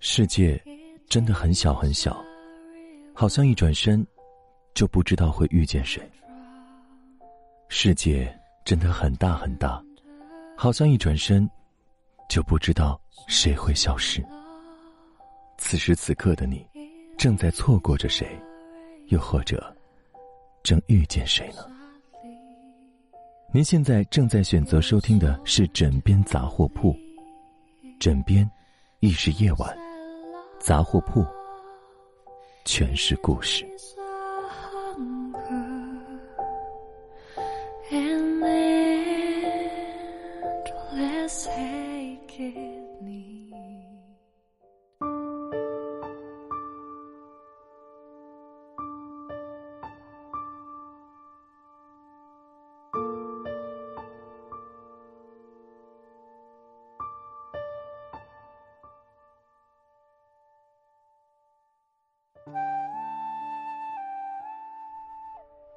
世界真的很小很小，好像一转身就不知道会遇见谁；世界真的很大很大，好像一转身就不知道谁会消失。此时此刻的你，正在错过着谁，又或者正遇见谁呢？您现在正在选择收听的是《枕边杂货铺》，枕边亦是夜晚，杂货铺全是故事。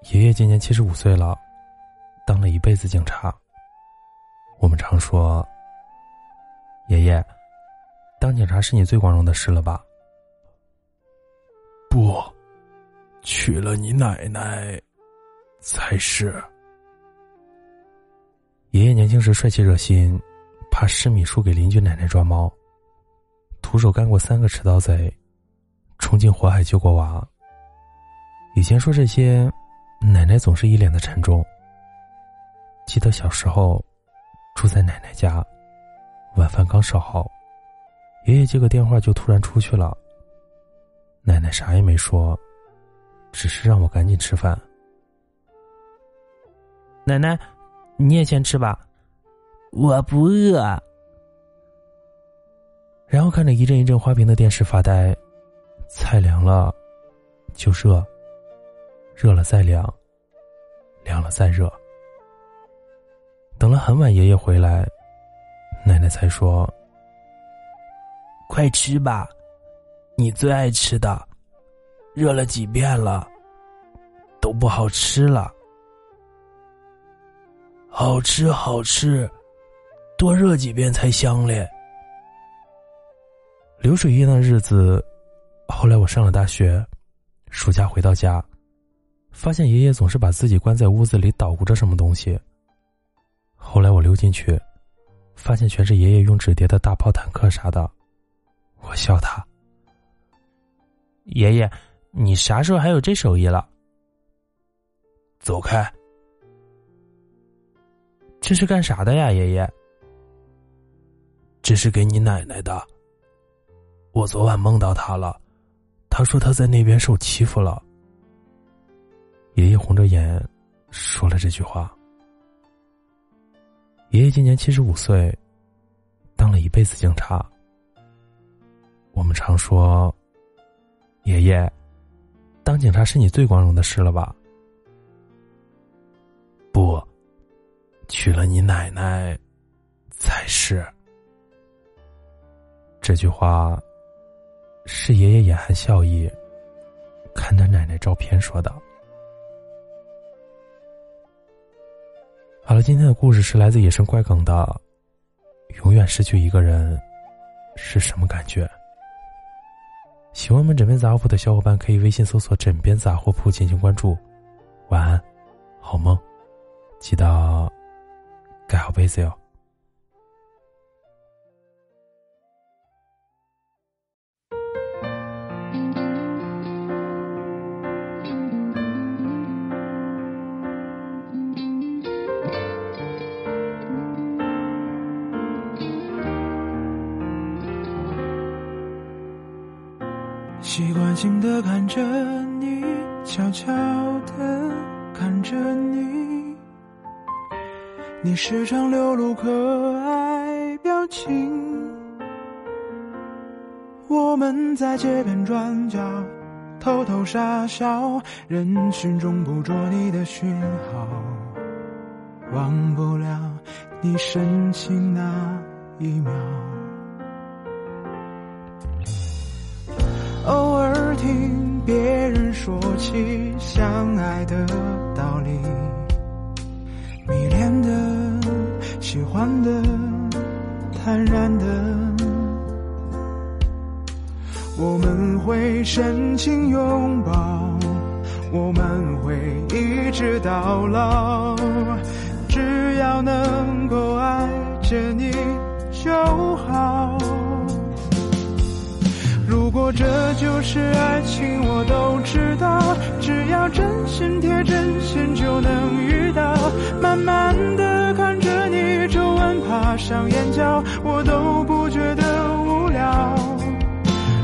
爷爷今年七十五岁了，当了一辈子警察。我们常说，爷爷，当警察是你最光荣的事了吧？不，娶了你奶奶才是。爷爷年轻时帅气热心，怕失米输给邻居奶奶抓猫，徒手干过三个持刀贼，冲进火海救过娃。以前说这些。奶奶总是一脸的沉重。记得小时候，住在奶奶家，晚饭刚烧好，爷爷接个电话就突然出去了。奶奶啥也没说，只是让我赶紧吃饭。奶奶，你也先吃吧，我不饿。然后看着一阵一阵花屏的电视发呆，菜凉了就热。热了再凉，凉了再热。等了很晚，爷爷回来，奶奶才说：“快吃吧，你最爱吃的，热了几遍了，都不好吃了。好吃好吃，多热几遍才香嘞。”流水一样的日子，后来我上了大学，暑假回到家。发现爷爷总是把自己关在屋子里捣鼓着什么东西。后来我溜进去，发现全是爷爷用纸叠的大炮、坦克啥的。我笑他：“爷爷，你啥时候还有这手艺了？”走开！这是干啥的呀，爷爷？这是给你奶奶的。我昨晚梦到她了，她说她在那边受欺负了。爷爷红着眼说了这句话。爷爷今年七十五岁，当了一辈子警察。我们常说，爷爷，当警察是你最光荣的事了吧？不，娶了你奶奶才是。这句话是爷爷眼含笑意，看着奶奶照片说的。好了，今天的故事是来自野生怪梗的。永远失去一个人是什么感觉？喜欢我们枕边杂货铺的小伙伴可以微信搜索“枕边杂货铺”进行关注。晚安，好梦，记得盖好被子哟。习惯性的看着你，悄悄的看着你，你时常流露可爱表情。我们在街边转角偷偷傻笑，人群中捕捉你的讯号，忘不了你深情那一秒。偶尔听别人说起相爱的道理，迷恋的、喜欢的，坦然的。我们会深情拥抱，我们会一直到老，这就是爱情，我都知道。只要真心贴真心，就能遇到。慢慢的看着你皱纹爬上眼角，我都不觉得无聊。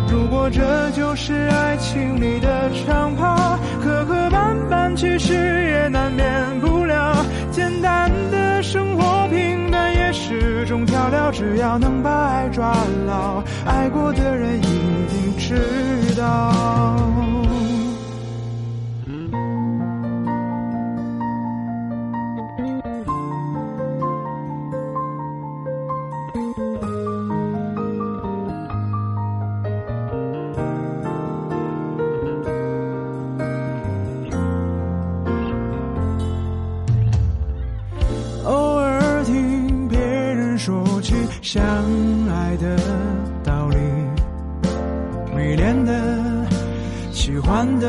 如果这就是爱情里的长跑，磕磕绊绊，其实也难免不了。简单的生活，平淡是种调料。只要能把爱抓牢，爱过的人一定。知道。欢的、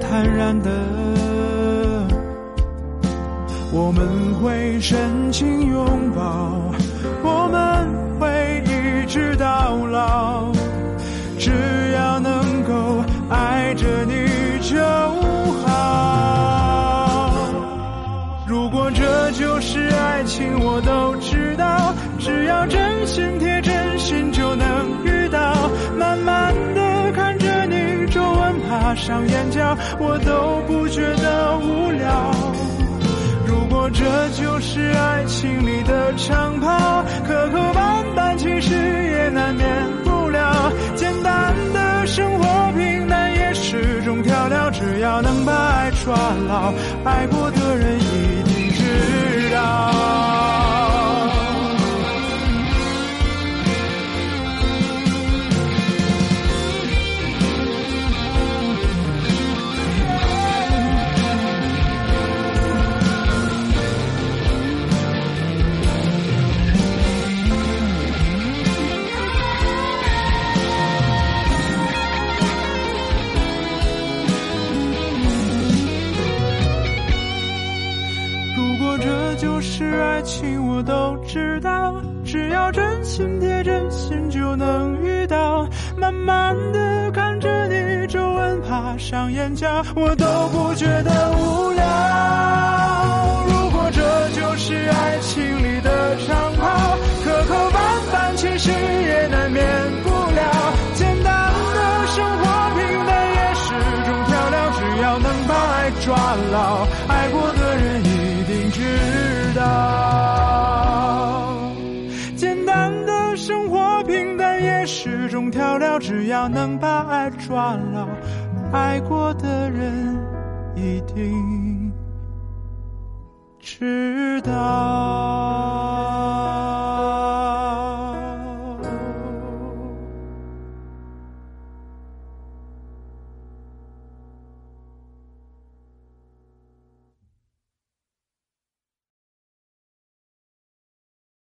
坦然的，我们会深情拥抱，我们会一直到老，只要能够爱着你就好。如果这就是爱情，我都知道，只要真心贴真心就能遇到。慢慢的看着上眼角，我都不觉得无聊。如果这就是爱情里的长跑，磕磕绊绊其实也难免不了。简单的生活平淡也是种调料，只要能把爱抓牢，爱过的人一定知道。是爱情我都知道，只要真心贴真心就能遇到。慢慢的看着你皱纹爬上眼角，我都不觉得无聊。到简单的生活平淡也是种调料，只要能把爱抓牢，爱过的人。一定知道。